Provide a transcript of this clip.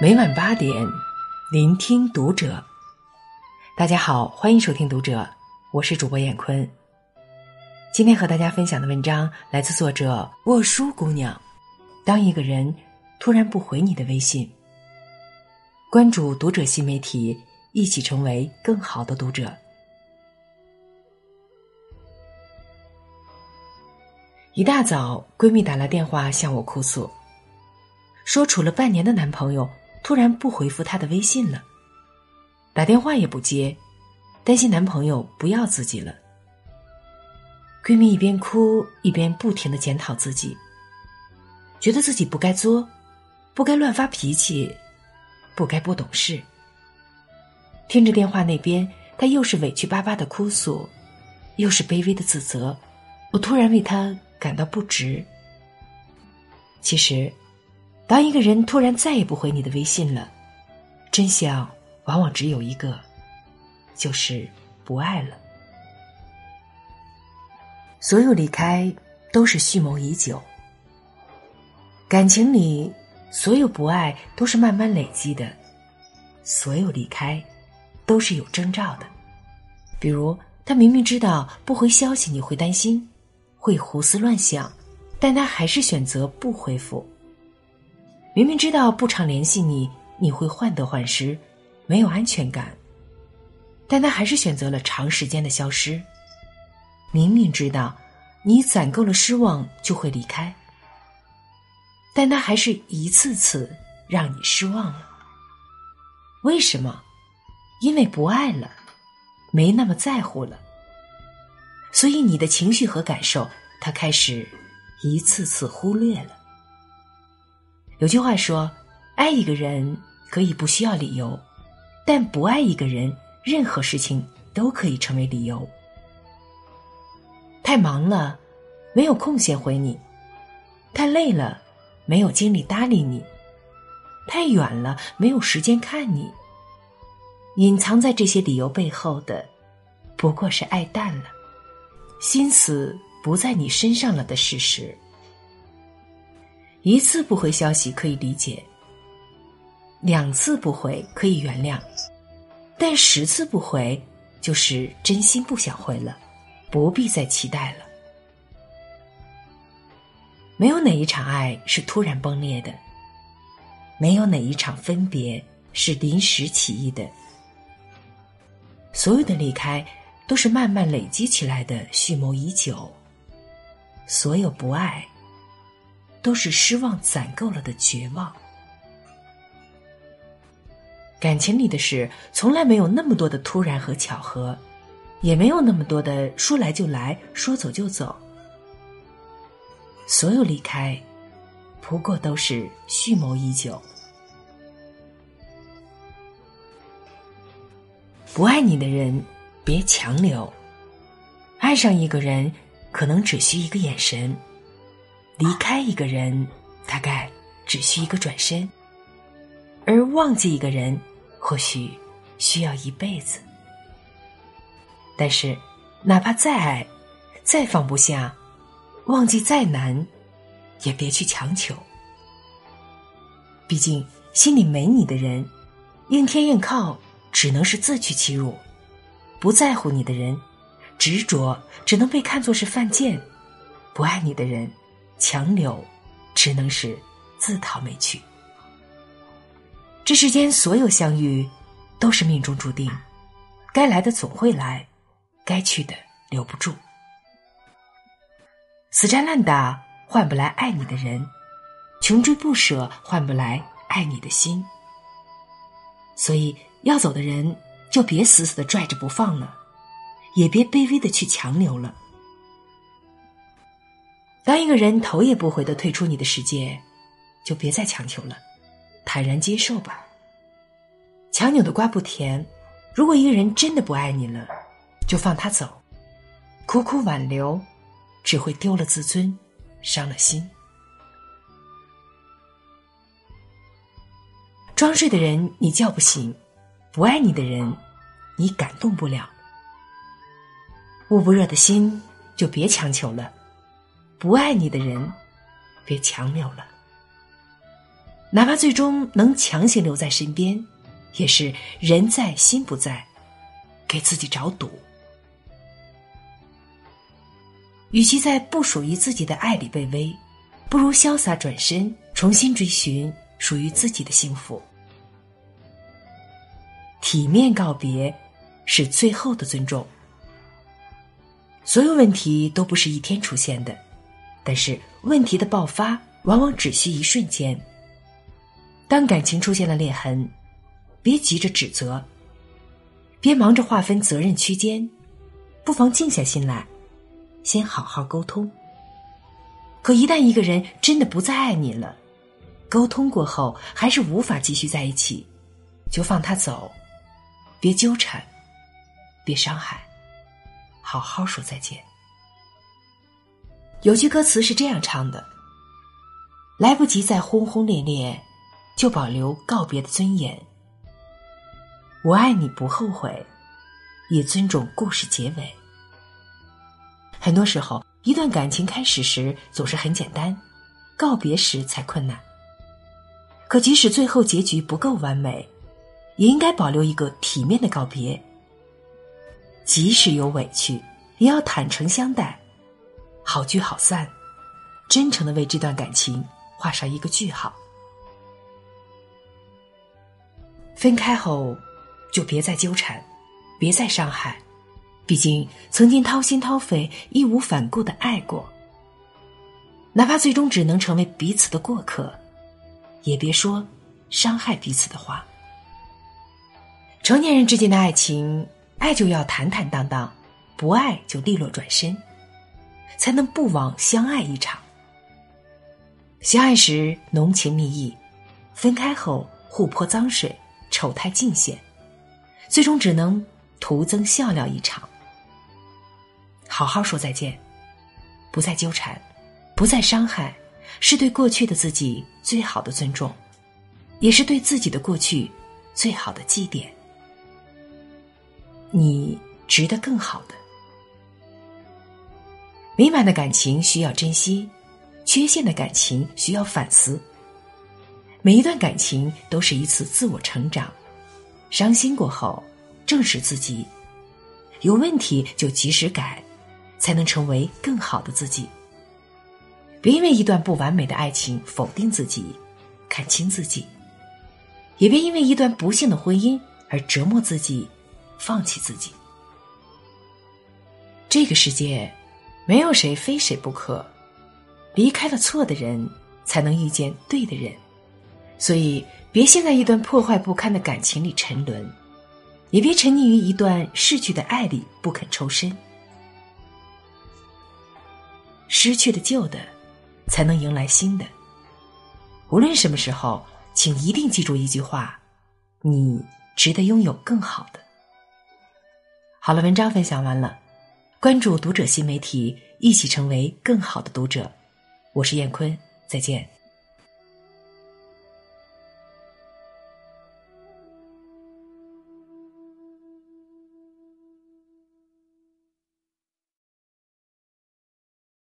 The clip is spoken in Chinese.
每晚八点，聆听读者。大家好，欢迎收听读者，我是主播闫坤。今天和大家分享的文章来自作者沃书姑娘。当一个人突然不回你的微信，关注读者新媒体，一起成为更好的读者。一大早，闺蜜打来电话向我哭诉，说处了半年的男朋友突然不回复她的微信了，打电话也不接，担心男朋友不要自己了。闺蜜一边哭一边不停的检讨自己，觉得自己不该作，不该乱发脾气，不该不懂事。听着电话那边，她又是委屈巴巴的哭诉，又是卑微的自责，我突然为她。感到不值。其实，当一个人突然再也不回你的微信了，真相往往只有一个，就是不爱了。所有离开都是蓄谋已久，感情里所有不爱都是慢慢累积的，所有离开都是有征兆的。比如，他明明知道不回消息你会担心。会胡思乱想，但他还是选择不回复。明明知道不常联系你，你会患得患失，没有安全感，但他还是选择了长时间的消失。明明知道你攒够了失望就会离开，但他还是一次次让你失望了。为什么？因为不爱了，没那么在乎了。所以，你的情绪和感受，他开始一次次忽略了。有句话说：“爱一个人可以不需要理由，但不爱一个人，任何事情都可以成为理由。”太忙了，没有空闲回你；太累了，没有精力搭理你；太远了，没有时间看你。隐藏在这些理由背后的，不过是爱淡了。心思不在你身上了的事实，一次不回消息可以理解，两次不回可以原谅，但十次不回就是真心不想回了，不必再期待了。没有哪一场爱是突然崩裂的，没有哪一场分别是临时起意的，所有的离开。都是慢慢累积起来的，蓄谋已久。所有不爱，都是失望攒够了的绝望。感情里的事，从来没有那么多的突然和巧合，也没有那么多的说来就来说走就走。所有离开，不过都是蓄谋已久。不爱你的人。别强留。爱上一个人，可能只需一个眼神；离开一个人，大概只需一个转身。而忘记一个人，或许需要一辈子。但是，哪怕再爱，再放不下，忘记再难，也别去强求。毕竟，心里没你的人，硬贴硬靠，只能是自取其辱。不在乎你的人，执着只能被看作是犯贱；不爱你的人，强留只能是自讨没趣。这世间所有相遇，都是命中注定，该来的总会来，该去的留不住。死缠烂打换不来爱你的人，穷追不舍换不来爱你的心。所以要走的人。就别死死的拽着不放了，也别卑微的去强留了。当一个人头也不回的退出你的世界，就别再强求了，坦然接受吧。强扭的瓜不甜，如果一个人真的不爱你了，就放他走，苦苦挽留，只会丢了自尊，伤了心。装睡的人，你叫不醒。不爱你的人，你感动不了。捂不热的心，就别强求了；不爱你的人，别强留了。哪怕最终能强行留在身边，也是人在心不在，给自己找堵。与其在不属于自己的爱里卑微，不如潇洒转身，重新追寻属于自己的幸福。体面告别，是最后的尊重。所有问题都不是一天出现的，但是问题的爆发往往只需一瞬间。当感情出现了裂痕，别急着指责，别忙着划分责任区间，不妨静下心来，先好好沟通。可一旦一个人真的不再爱你了，沟通过后还是无法继续在一起，就放他走，别纠缠，别伤害，好好说再见。有句歌词是这样唱的：“来不及再轰轰烈烈。”就保留告别的尊严。我爱你不后悔，也尊重故事结尾。很多时候，一段感情开始时总是很简单，告别时才困难。可即使最后结局不够完美，也应该保留一个体面的告别。即使有委屈，也要坦诚相待，好聚好散，真诚的为这段感情画上一个句号。分开后，就别再纠缠，别再伤害。毕竟曾经掏心掏肺、义无反顾的爱过，哪怕最终只能成为彼此的过客，也别说伤害彼此的话。成年人之间的爱情，爱就要坦坦荡荡，不爱就利落转身，才能不枉相爱一场。相爱时浓情蜜意，分开后互泼脏水。丑态尽显，最终只能徒增笑料一场。好好说再见，不再纠缠，不再伤害，是对过去的自己最好的尊重，也是对自己的过去最好的祭奠。你值得更好的。美满的感情需要珍惜，缺陷的感情需要反思。每一段感情都是一次自我成长，伤心过后，正视自己，有问题就及时改，才能成为更好的自己。别因为一段不完美的爱情否定自己，看清自己；也别因为一段不幸的婚姻而折磨自己，放弃自己。这个世界，没有谁非谁不可，离开了错的人，才能遇见对的人。所以，别陷在一段破坏不堪的感情里沉沦，也别沉溺于一段逝去的爱里不肯抽身。失去的旧的，才能迎来新的。无论什么时候，请一定记住一句话：你值得拥有更好的。好了，文章分享完了，关注读者新媒体，一起成为更好的读者。我是燕坤，再见。